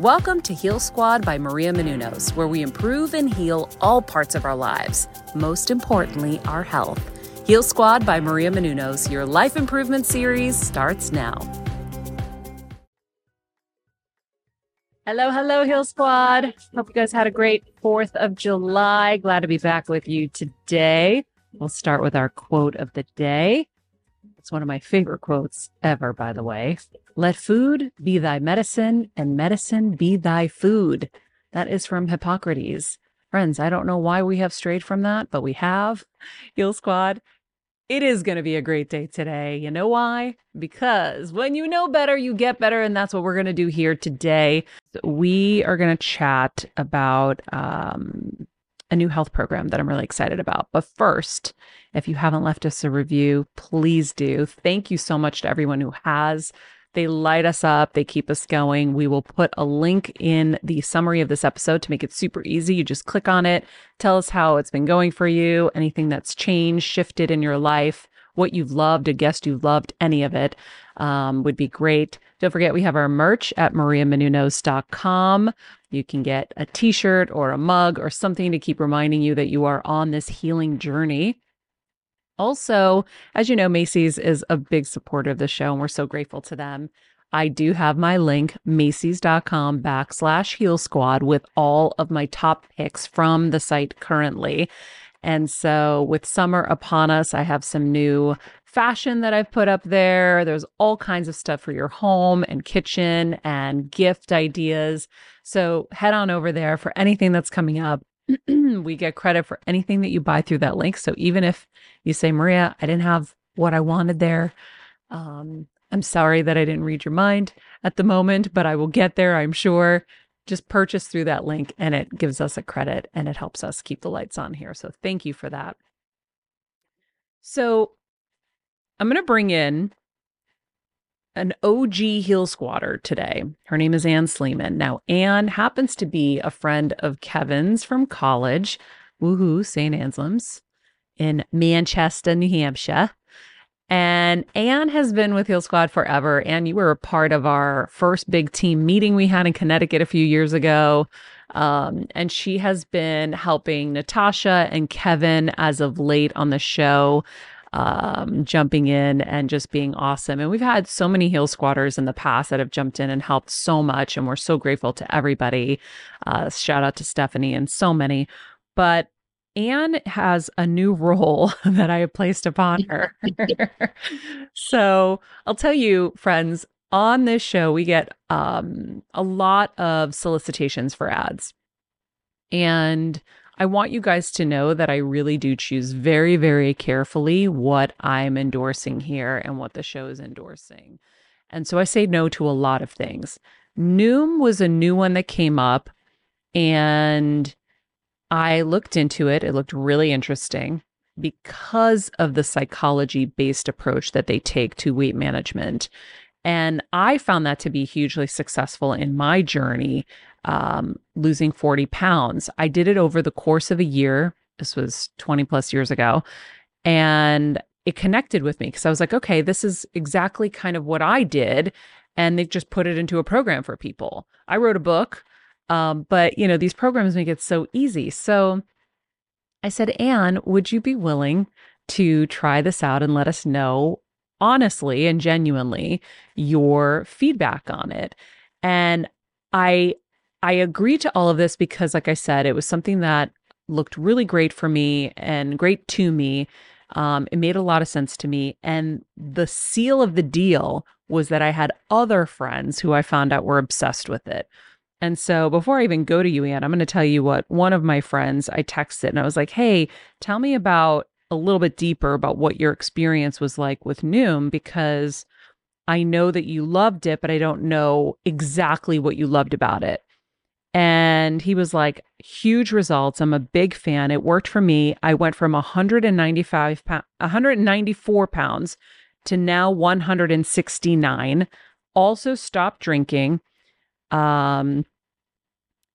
Welcome to Heal Squad by Maria Menounos, where we improve and heal all parts of our lives, most importantly, our health. Heal Squad by Maria Menounos, your life improvement series starts now. Hello, hello, Heal Squad. Hope you guys had a great 4th of July. Glad to be back with you today. We'll start with our quote of the day. It's one of my favorite quotes ever, by the way. Let food be thy medicine, and medicine be thy food. That is from Hippocrates. Friends, I don't know why we have strayed from that, but we have. Heal Squad, it is going to be a great day today. You know why? Because when you know better, you get better. And that's what we're going to do here today. We are going to chat about um, a new health program that I'm really excited about. But first, if you haven't left us a review, please do. Thank you so much to everyone who has. They light us up, they keep us going. We will put a link in the summary of this episode to make it super easy. You just click on it, tell us how it's been going for you, anything that's changed, shifted in your life, what you've loved, a guest you've loved, any of it um, would be great. Don't forget, we have our merch at mariamenounos.com. You can get a t shirt or a mug or something to keep reminding you that you are on this healing journey. Also, as you know, Macy's is a big supporter of the show, and we're so grateful to them. I do have my link, Macy's.com backslash heal squad, with all of my top picks from the site currently. And so, with summer upon us, I have some new fashion that I've put up there. There's all kinds of stuff for your home and kitchen and gift ideas. So head on over there for anything that's coming up. we get credit for anything that you buy through that link. So even if you say, Maria, I didn't have what I wanted there, um, I'm sorry that I didn't read your mind at the moment, but I will get there, I'm sure. Just purchase through that link and it gives us a credit and it helps us keep the lights on here. So thank you for that. So I'm going to bring in an OG Heal Squadder today. Her name is Anne Sleeman. Now, Anne happens to be a friend of Kevin's from college, woohoo, St. Anselm's in Manchester, New Hampshire. And Anne has been with Heal Squad forever. And you were a part of our first big team meeting we had in Connecticut a few years ago. Um, and she has been helping Natasha and Kevin as of late on the show um, jumping in and just being awesome. And we've had so many Heal Squadders in the past that have jumped in and helped so much. And we're so grateful to everybody. Uh, shout out to Stephanie and so many. But Anne has a new role that I have placed upon her. so I'll tell you, friends, on this show, we get um, a lot of solicitations for ads. And I want you guys to know that I really do choose very, very carefully what I'm endorsing here and what the show is endorsing. And so I say no to a lot of things. Noom was a new one that came up and I looked into it. It looked really interesting because of the psychology based approach that they take to weight management. And I found that to be hugely successful in my journey um, losing 40 pounds. I did it over the course of a year. This was 20 plus years ago. And it connected with me because I was like, okay, this is exactly kind of what I did. And they've just put it into a program for people. I wrote a book, um, but you know, these programs make it so easy. So I said, Anne, would you be willing to try this out and let us know honestly and genuinely your feedback on it? And I I agree to all of this because like I said, it was something that looked really great for me and great to me. Um, it made a lot of sense to me. And the seal of the deal was that I had other friends who I found out were obsessed with it. And so before I even go to you, Anne, I'm going to tell you what one of my friends I texted and I was like, hey, tell me about a little bit deeper about what your experience was like with Noom because I know that you loved it, but I don't know exactly what you loved about it. And he was like, huge results. I'm a big fan. It worked for me. I went from 195 pounds, 194 pounds to now 169. Also stopped drinking. Um,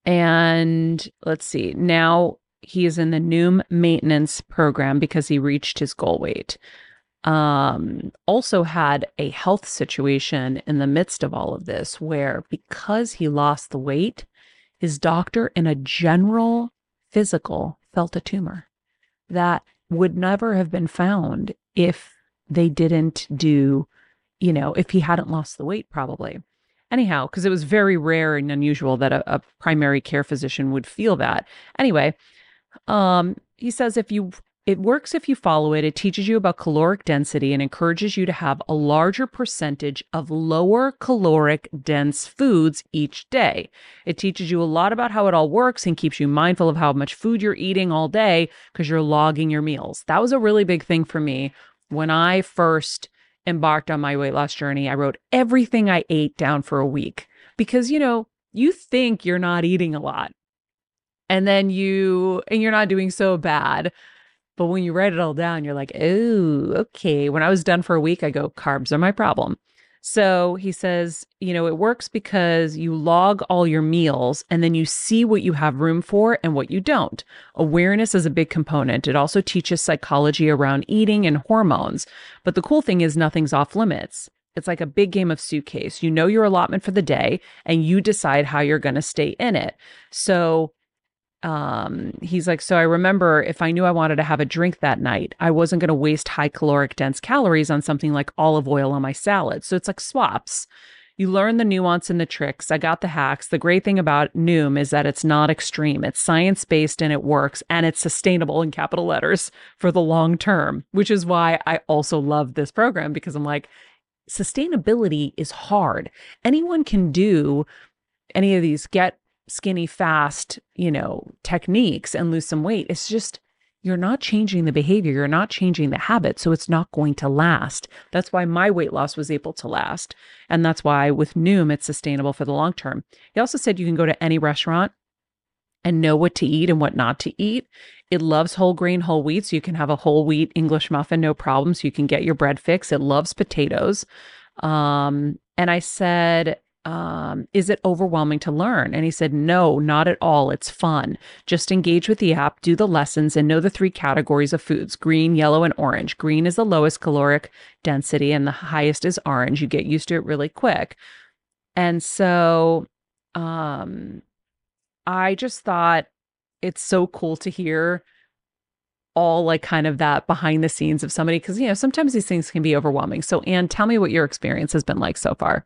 and let's see, now he is in the Noom maintenance program because he reached his goal weight. Um, also had a health situation in the midst of all of this where because he lost the weight, his doctor in a general physical felt a tumor that would never have been found if they didn't do, you know, if he hadn't lost the weight, probably. Anyhow, because it was very rare and unusual that a, a, primary care physician would feel that. Anyway, um, he says if you it works if you follow it. It teaches you about caloric density and encourages you to have a larger percentage of lower caloric dense foods each day. It teaches you a lot about how it all works and keeps you mindful of how much food you're eating all day because you're logging your meals. That was a really big thing for me when I first embarked on my weight loss journey. I wrote everything I ate down for a week because, you know, you think you're not eating a lot and then you, and you're not doing so bad but when you write it all down, you're like, oh, okay. When I was done for a week, I go, carbs are my problem. So he says, you know, it works because you log all your meals and then you see what you have room for and what you don't. Awareness is a big component. It also teaches psychology around eating and hormones. But the cool thing is, nothing's off limits. It's like a big game of suitcase. You know your allotment for the day and you decide how you're going to stay in it. So um he's like so i remember if i knew i wanted to have a drink that night i wasn't going to waste high caloric dense calories on something like olive oil on my salad. So it's like swaps. You learn the nuance and the tricks. I got the hacks. The great thing about noom is that it's not extreme. It's science based and it works and it's sustainable in capital letters for the long term which is why i also love this program because i'm like sustainability is hard. Anyone can do any of these get skinny fast, you know, techniques and lose some weight. It's just you're not changing the behavior, you're not changing the habit, so it's not going to last. That's why my weight loss was able to last. And that's why with Noom it's sustainable for the long term. He also said you can go to any restaurant and know what to eat and what not to eat. It loves whole grain, whole wheat, so you can have a whole wheat English muffin, no problem. So you can get your bread fix. It loves potatoes. Um, and I said, um, is it overwhelming to learn? And he said, no, not at all. It's fun. Just engage with the app, do the lessons, and know the three categories of foods green, yellow, and orange. Green is the lowest caloric density, and the highest is orange. You get used to it really quick. And so um, I just thought it's so cool to hear all like kind of that behind the scenes of somebody because you know sometimes these things can be overwhelming so anne tell me what your experience has been like so far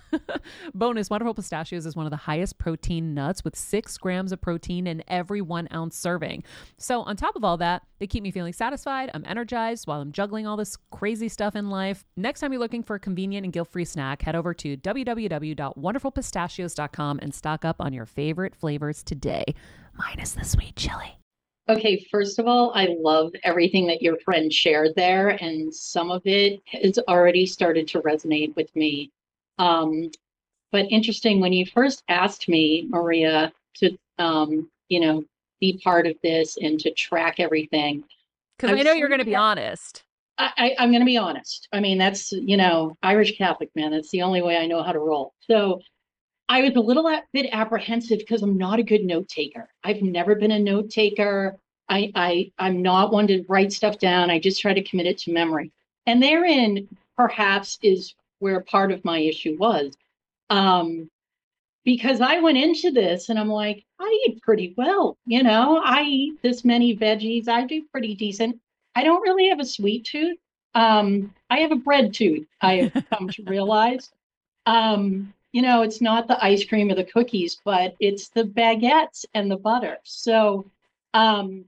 Bonus Wonderful Pistachios is one of the highest protein nuts with six grams of protein in every one ounce serving. So, on top of all that, they keep me feeling satisfied. I'm energized while I'm juggling all this crazy stuff in life. Next time you're looking for a convenient and guilt free snack, head over to www.wonderfulpistachios.com and stock up on your favorite flavors today, minus the sweet chili. Okay, first of all, I love everything that your friend shared there, and some of it has already started to resonate with me. Um, but interesting when you first asked me, Maria, to um, you know be part of this and to track everything. Because I, know you're going to be honest. I, I, am going to be honest. I mean, that's you know Irish Catholic man. That's the only way I know how to roll. So I was a little bit apprehensive because I'm not a good note taker. I've never been a note taker. I, I I'm not one to write stuff down. I just try to commit it to memory. And therein, perhaps, is where part of my issue was. Um, because I went into this and I'm like, I eat pretty well. You know, I eat this many veggies. I do pretty decent. I don't really have a sweet tooth. Um, I have a bread tooth, I have come to realize. Um, you know, it's not the ice cream or the cookies, but it's the baguettes and the butter. So um,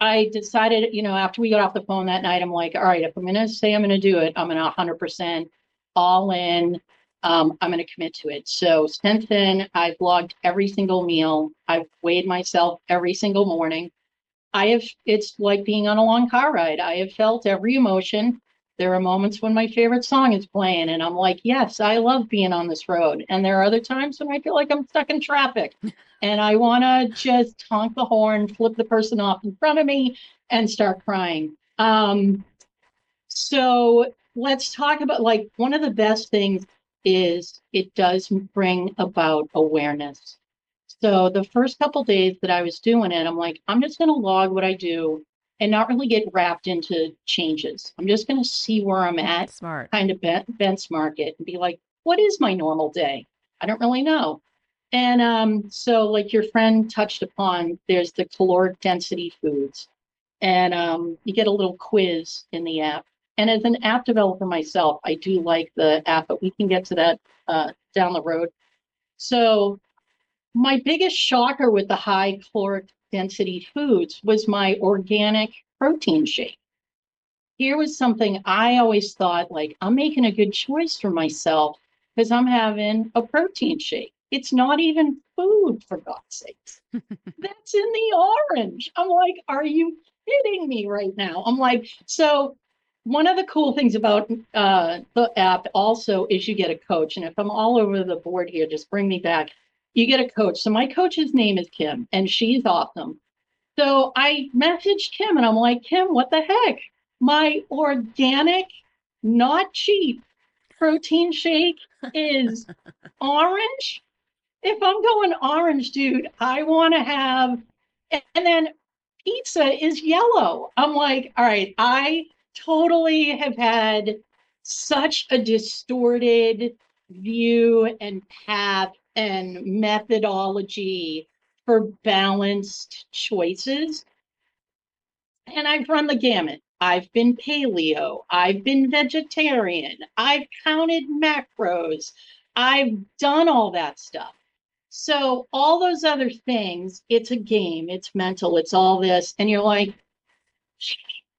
I decided, you know, after we got off the phone that night, I'm like, all right, if I'm going to say I'm going to do it, I'm going to 100% all in. Um, I'm going to commit to it. So since then, I've logged every single meal. I've weighed myself every single morning. I have, it's like being on a long car ride. I have felt every emotion. There are moments when my favorite song is playing, and I'm like, yes, I love being on this road. And there are other times when I feel like I'm stuck in traffic and I want to just honk the horn, flip the person off in front of me, and start crying. Um, so let's talk about like one of the best things is it does bring about awareness. So the first couple days that I was doing it, I'm like, I'm just going to log what I do and not really get wrapped into changes. I'm just going to see where I'm at, Smart. kind of ben- benchmark it and be like, what is my normal day? I don't really know. And um, so, like your friend touched upon, there's the caloric density foods, and um, you get a little quiz in the app. And as an app developer myself, I do like the app, but we can get to that uh, down the road. So, my biggest shocker with the high caloric density foods was my organic protein shake. Here was something I always thought like, I'm making a good choice for myself because I'm having a protein shake. It's not even food, for God's sakes. That's in the orange. I'm like, are you kidding me right now? I'm like, so one of the cool things about uh, the app also is you get a coach. And if I'm all over the board here, just bring me back. You get a coach. So my coach's name is Kim, and she's awesome. So I messaged Kim and I'm like, Kim, what the heck? My organic, not cheap protein shake is orange. If I'm going orange, dude, I want to have, and then pizza is yellow. I'm like, all right, I totally have had such a distorted view and path and methodology for balanced choices. And I've run the gamut. I've been paleo. I've been vegetarian. I've counted macros. I've done all that stuff. So, all those other things, it's a game, it's mental, it's all this. And you're like,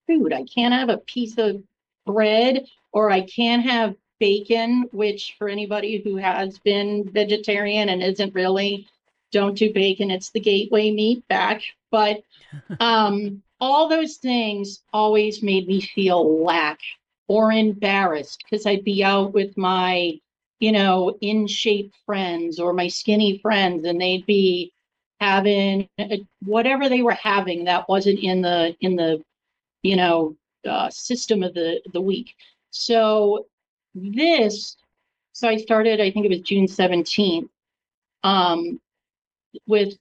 food, I can't have a piece of bread or I can't have bacon, which for anybody who has been vegetarian and isn't really, don't do bacon. It's the gateway meat back. But um, all those things always made me feel lack or embarrassed because I'd be out with my you know, in shape friends or my skinny friends, and they'd be having a, whatever they were having that wasn't in the in the you know uh, system of the the week. So this, so I started. I think it was June seventeenth. Um, with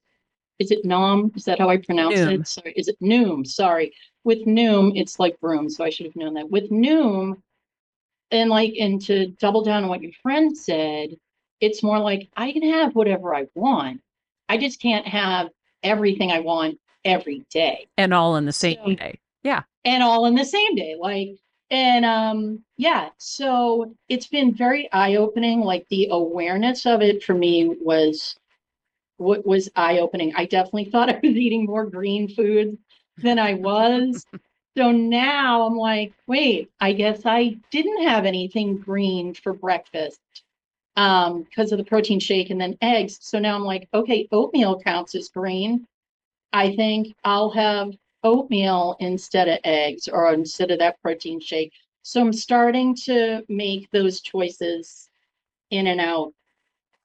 is it NOM? Is that how I pronounce Noom. it? Sorry, is it Noom? Sorry. With Noom, it's like broom, so I should have known that. With Noom, and like and to double down on what your friend said it's more like i can have whatever i want i just can't have everything i want every day And all in the same So- day. And all in the same day like and um yeah so it's been very eye-opening like the awareness of it for me was what was eye-opening. I definitely thought i was eating more green food than i was. So now i'm like wait i guess i didn't have anything green for breakfast um because of the protein shake and then eggs. So now i'm like okay oatmeal counts as green. I think i'll have oatmeal instead of eggs or instead of that protein shake. So I'm starting to make those choices in and out.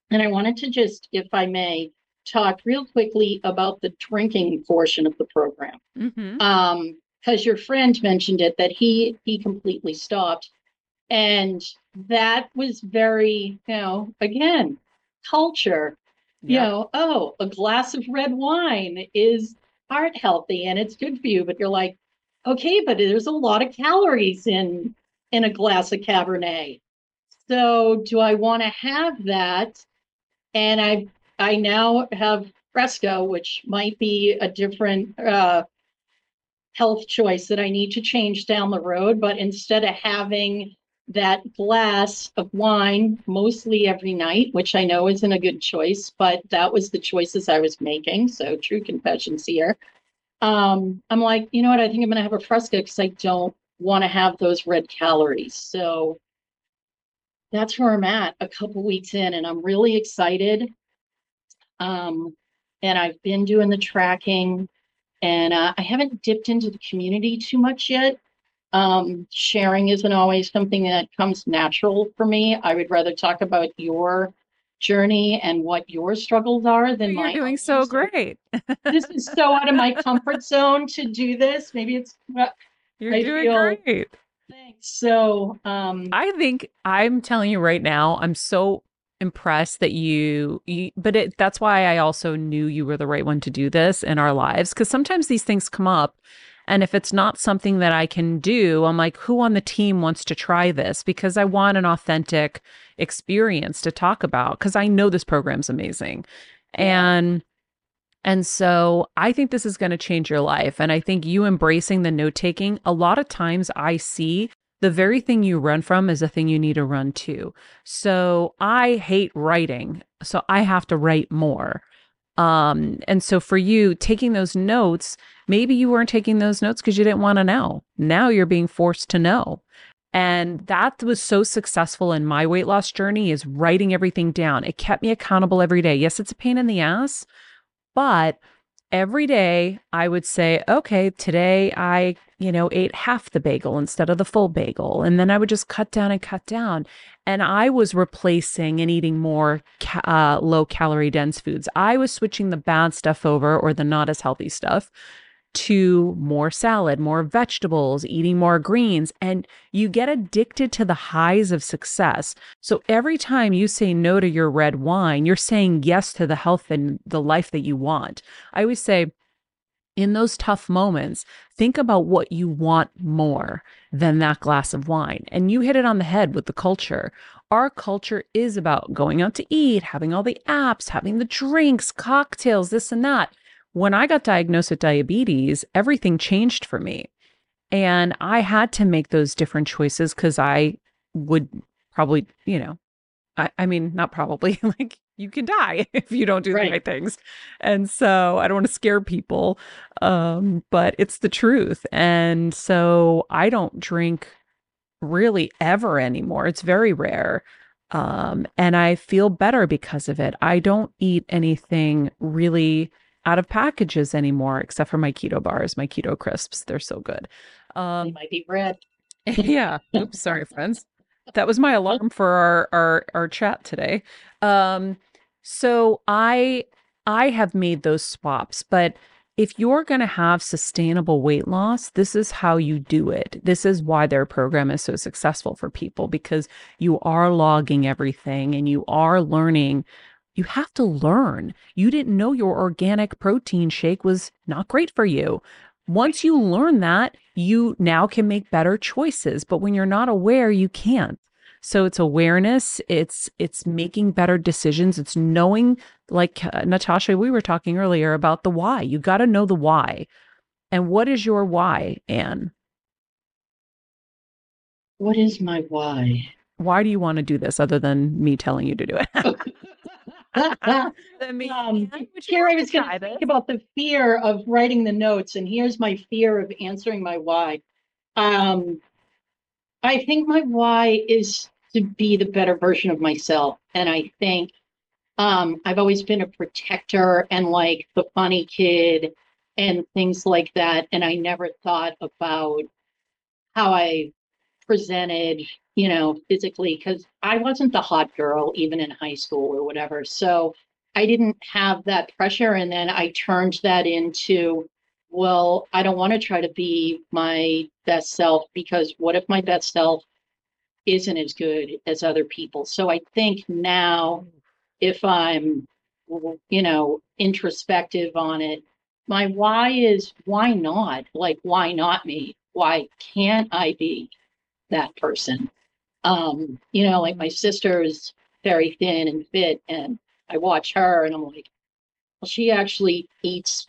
And I wanted to just, if I may, talk real quickly about the drinking portion of the program. Mm-hmm. Um, because your friend mentioned it that he he completely stopped. And that was very, you know, again, culture you know, oh, a glass of red wine is heart healthy and it's good for you, but you're like, okay, but there's a lot of calories in in a glass of Cabernet. So do I want to have that? And I I now have Fresca, which might be a different uh, health choice that I need to change down the road. But instead of having that glass of wine mostly every night, which I know isn't a good choice, but that was the choices I was making. So true confessions here. Um, I'm like, you know what? I think I'm going to have a Fresca because I don't want to have those red calories. So that's where I'm at a couple weeks in, and I'm really excited. Um, and I've been doing the tracking, and uh, I haven't dipped into the community too much yet um, sharing isn't always something that comes natural for me. I would rather talk about your journey and what your struggles are than You're my doing own. so great. this is so out of my comfort zone to do this. Maybe it's well, You're I doing feel- great. Thanks. So, um, I think I'm telling you right now, I'm so impressed that you, you but it, that's why I also knew you were the right one to do this in our lives because sometimes these things come up and if it's not something that I can do, I'm like, who on the team wants to try this? Because I want an authentic experience to talk about because I know this program's amazing. Yeah. And and so I think this is going to change your life. And I think you embracing the note taking, a lot of times I see the very thing you run from is the thing you need to run to. So I hate writing. So I have to write more. Um, and so for you, taking those notes, maybe you weren't taking those notes because you didn't want to know. Now you're being forced to know. And that was so successful in my weight loss journey is writing everything down. It kept me accountable every day. Yes, it's a pain in the ass, but every day I would say, okay, today I, you know, ate half the bagel instead of the full bagel. And then I would just cut down and cut down. And I was replacing and eating more ca- uh, low calorie dense foods. I was switching the bad stuff over or the not as healthy stuff to more salad, more vegetables, eating more greens, and you get addicted to the highs of success. So every time you say no to your red wine, you're saying yes to the health and the life that you want. I always say, in those tough moments, think about what you want more than that glass of wine. And you hit it on the head with the culture. Our culture is about going out to eat, having all the apps, having the drinks, cocktails, this and that when I got diagnosed with diabetes, everything changed for me. And I had to make those different choices because I would probably, you know, I, I, mean, not probably, like you can die if you don't do right. the right things. And so I don't want to scare people, um, but it's the truth. And so I don't drink really ever anymore. It's very rare. Um, and I feel better because of it. I don't eat anything really out of packages anymore, except for my keto bars, my keto crisps. They're so good. Um, they might be red. yeah. Oops. Sorry, friends. That was my alarm for our our our chat today. Um, so I I have made those swaps, but if you're going to have sustainable weight loss, this is how you do it. This is why their program is so successful for people because you are logging everything and you are learning you have to learn. You didn't know your organic protein shake was not great for you. Once you learn that, you now can make better choices, but when you're not aware, you can't. So it's awareness, it's it's making better decisions, it's knowing like uh, Natasha we were talking earlier about the why. You got to know the why. And what is your why, Anne? What is my why? Why do you want to do this other than me telling you to do it? um, here I was going to think about the fear of writing the notes, and here's my fear of answering my why. Um, I think my why is to be the better version of myself, and I think um, I've always been a protector and like the funny kid and things like that, and I never thought about how I presented you know, physically, because I wasn't the hot girl even in high school or whatever. So I didn't have that pressure. And then I turned that into, well, I don't want to try to be my best self because what if my best self isn't as good as other people? So I think now, if I'm, you know, introspective on it, my why is why not? Like, why not me? Why can't I be that person? Um, you know, like my sister is very thin and fit, and I watch her and I'm like, well, she actually eats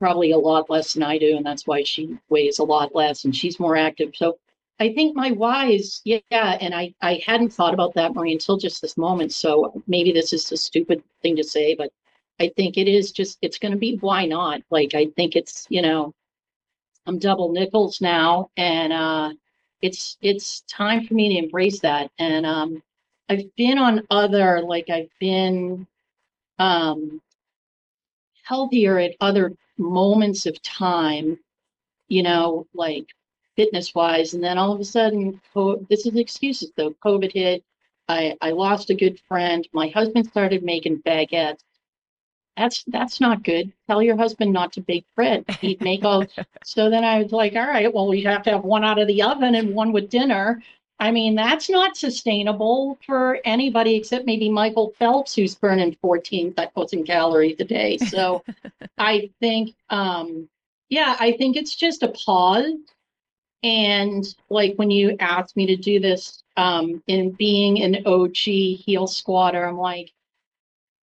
probably a lot less than I do, and that's why she weighs a lot less and she's more active. So I think my why is yeah, and I I hadn't thought about that Marie until just this moment. So maybe this is a stupid thing to say, but I think it is just it's going to be why not? Like I think it's you know I'm double nickels now, and uh, it's it's time for me to embrace that. And um, I've been on other like I've been um, healthier at other moments of time, you know, like fitness wise. And then all of a sudden, this is excuses though. COVID hit. I, I lost a good friend. My husband started making baguettes. that's that's not good. Tell your husband not to bake bread. He'd make all. so then I was like, all right, well, we have to have one out of the oven and one with dinner. I mean, that's not sustainable for anybody except maybe Michael Phelps, who's burning 14,000 calories a day. So I think, um, yeah, I think it's just a pause. And like when you asked me to do this um, in being an OG Heal Squadder, I'm like,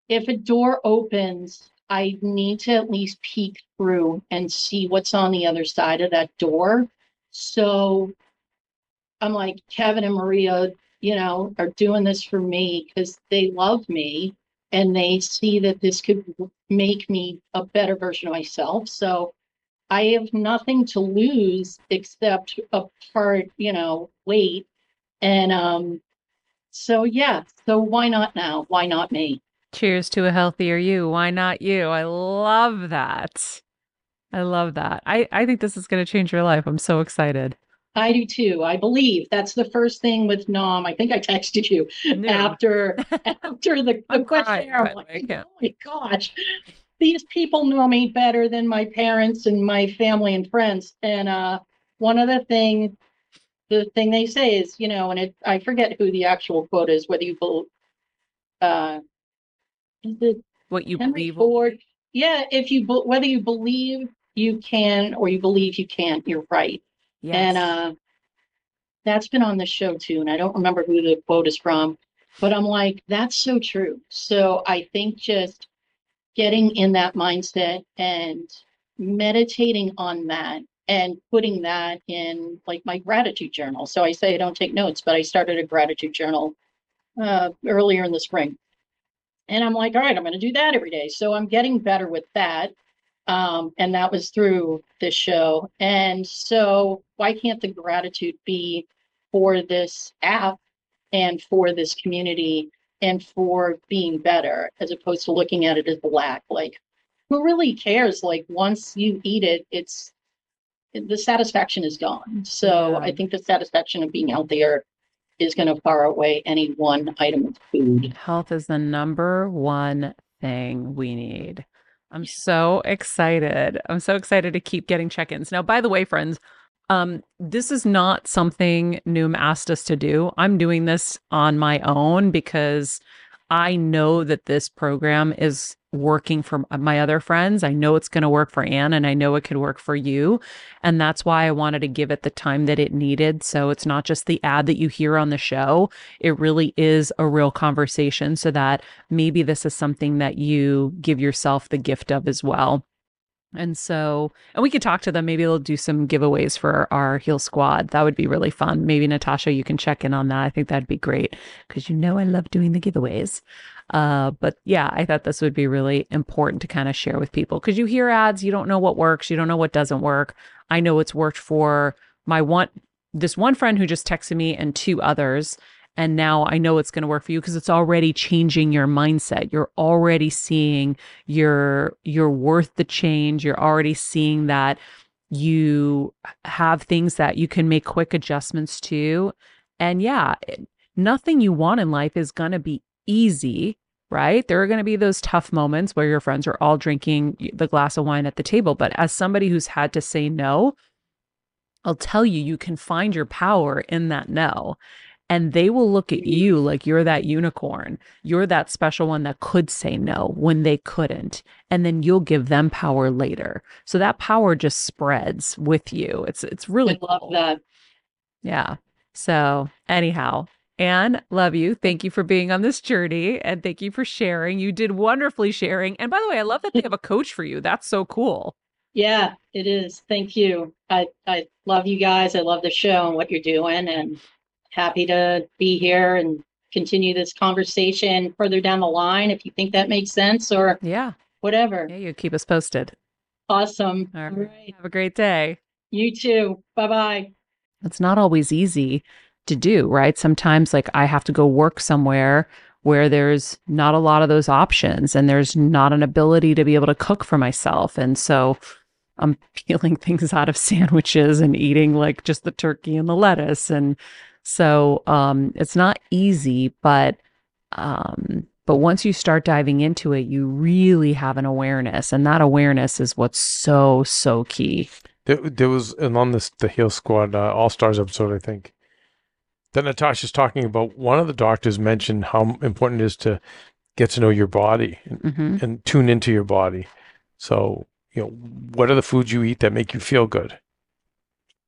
if a door opens, I need to at least peek through and see what's on the other side of that door. So I'm like, Kevin and Maria, you know, are doing this for me because they love me and they see that this could make me a better version of myself. So I have nothing to lose except a part, you know, weight. And um, so yeah, so why not now? Why not me? Cheers to a healthier you. Why not you? I love that. I love that. I, I think this is going to change your life. I'm so excited. I do too. I believe that's the first thing with Nom. I think I texted you no. after after the, the questionnaire. I'm like, oh my gosh, these people know me better than my parents and my family and friends. And uh, one of the things, the thing they say is, you know, and it, I forget who the actual quote is, whether you believe, uh, is it what you Henry believe? Ford? Yeah, if you whether you believe you can or you believe you can't, you're right. Yes. And uh, that's been on the show too. And I don't remember who the quote is from, but I'm like, that's so true. So I think just getting in that mindset and meditating on that and putting that in like my gratitude journal. So I say I don't take notes, but I started a gratitude journal uh, earlier in the spring. And I'm like, all right, I'm going to do that every day. So I'm getting better with that. Um, and that was through this show. And so, why can't the gratitude be for this app and for this community and for being better as opposed to looking at it as black? Like, who really cares? Like, once you eat it, it's the satisfaction is gone. So, yeah. I think the satisfaction of being out there is going to far outweigh any one item of food. Health is the number one thing we need. I'm so excited. I'm so excited to keep getting check-ins. Now, by the way, friends, um, this is not something Noom asked us to do. I'm doing this on my own because I know that this program is working for uh, my other friends. I know it's going to work for Anne and I know it could work for you. And that's why I wanted to give it the time that it needed. So it's not just the ad that you hear on the show, it really is a real conversation so that maybe this is something that you give yourself the gift of as well. And so, and we could talk to them. Maybe they'll do some giveaways for our Heal Squad. That would be really fun. Maybe Natasha, you can check in on that. I think that'd be great because you know I love doing the giveaways. Uh, but yeah, I thought this would be really important to kind of share with people because you hear ads, you don't know what works, you don't know what doesn't work. I know it's worked for my one, this one friend who just texted me and two others. And now I know it's going to work for you because it's already changing your mindset. You're already seeing you're you're worth the change. You're already seeing that you have things that you can make quick adjustments to. And yeah, eh, nothing you want in life is going to be easy, right? There are going to be those tough moments where your friends are all drinking the glass of wine at the table. But as somebody who's had to say no, I'll tell you, you can find your power in that no. And they will look at you like you're that unicorn. You're that special one that could say no when they couldn't. And then you'll give them power later. So that power just spreads with you. It's it's really I love cool. that. Yeah. So anyhow, Anne, love you. Thank you for being on this journey and thank you for sharing. You did wonderfully sharing. And by the way, I love that they have a coach for you. That's so cool. Yeah, it is. Thank you. I, I love you guys. I love the show and what you're doing and happy to be here and continue this conversation further down the line if you think that makes sense or yeah, whatever. Yeah, you keep us posted. Awesome. All right. All right. Have a great day. You too. Bye bye. It's not always easy to do, right? Sometimes, like, I have to go work somewhere where there's not a lot of those options and there's not an ability to be able to cook for myself. And so I'm peeling things out of sandwiches and eating like just the turkey and the lettuce. And so um, it's not easy, but um, But once you start diving into it, you really have an awareness. And that awareness is what's so, so key. There, there was, and on this, the Heal Squad uh, All Stars episode, I think, that Natasha's talking about, one of the doctors mentioned how important it is to get to know your body and, hmm and tune into your body. So, you know, what are the foods you eat that make you feel good?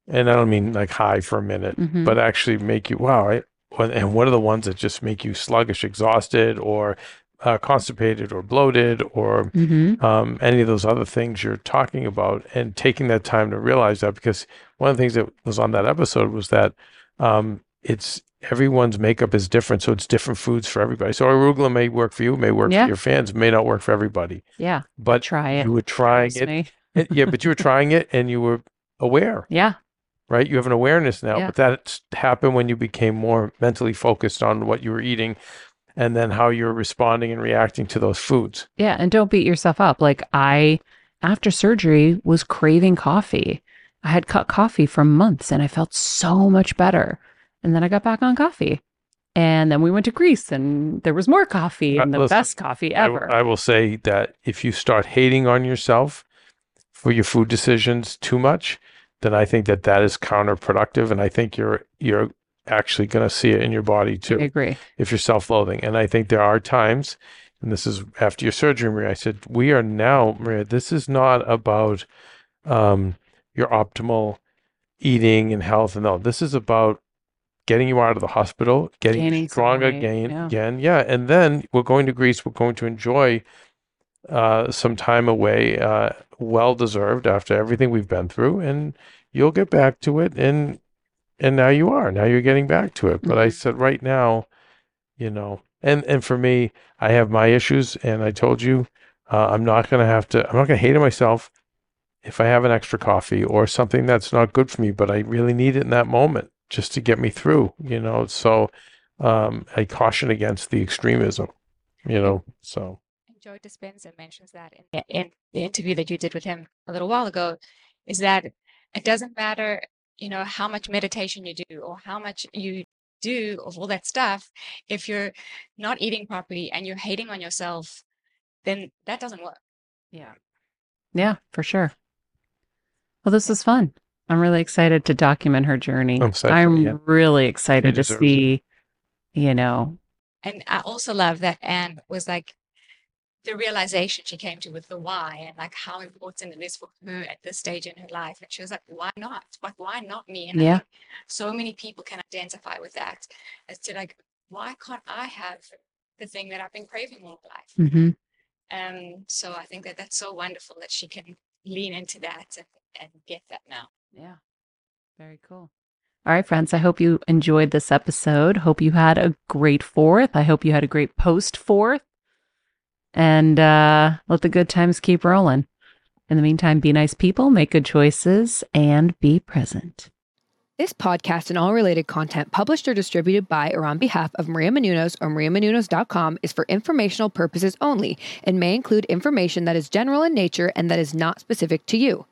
And I don't mean like high for a minute, Mhm. but actually make you, wow. I, and what are the ones that just make you sluggish, exhausted, or uh, constipated, or bloated, or hmm um, any of those other things you're talking about and taking that time to realize that because one of the things that was on that episode was that um, it's everyone's makeup is different so it's different foods for everybody so arugula may work for you may work Yeah. for your fans may not work for everybody Yeah. but Try it. you were trying Trust it yeah but you were trying it and you were aware Yeah. Right you have an awareness now Yeah. but that happened when you became more mentally focused on what you were eating and then how you're responding and reacting to those foods Yeah, and don't beat yourself up. Like I after surgery was craving coffee. I had cut coffee for months and I felt so much better. And then I got back on coffee. And then we went to Greece and there was more coffee Uh, and the listen, best coffee I ever. I will say that if you start hating on yourself for your food decisions too much, then I think that that is counterproductive, and I think you're you're actually going to see it in your body too. I agree. if you're self-loathing. And I think there are times, and this is after your surgery, Maria. I said we are now, Maria. This is not about um, your optimal eating and health, and no. This is about getting you out of the hospital, getting Gaining you some strong again, yeah. again, yeah. And then we're going to Greece. We're going to enjoy uh, some time away, uh, well deserved after everything we've been through, and you'll get back to it. And and now you are. Now you're getting back to it. But I Mhm. said right now, you know, and and for me, I have my issues, and I told you, uh, I'm not gonna have to. I'm not gonna hate it myself if I have an extra coffee or something that's not good for me, but I really need it in that moment just to get me through. You know, so um, I caution against the extremism. You know, so. And Joe Dispenza mentions that in, in the interview that you did with him a little while ago, is that it doesn't matter, you know, how much meditation you do or how much you do of all that stuff. If you're not eating properly and you're hating on yourself, then that doesn't work. Yeah. Yeah, for sure. Well, this was fun. I'm really excited to document her journey. I'm excited, I'm yeah. really excited to deserves it. see, you know, And I also love that Anne was like the realization she came to with the why and like how important it is for her at this stage in her life. And she was like, why not? Like, why not me? And Yeah. so many people can identify with that as to like, why can't I have the thing that I've been craving all my life? mhm. Um, so I think that that's so wonderful that she can lean into that and, and get that now. Yeah. Very cool. All right, friends. I hope you enjoyed this episode. Hope you had a great fourth. I hope you had a great post fourth. And uh, let the good times keep rolling. In the meantime, be nice people, make good choices, and be present. This podcast and all related content published or distributed by or on behalf of Maria Menounos or mariamenounos.com is for informational purposes only and may include information that is general in nature and that is not specific to you.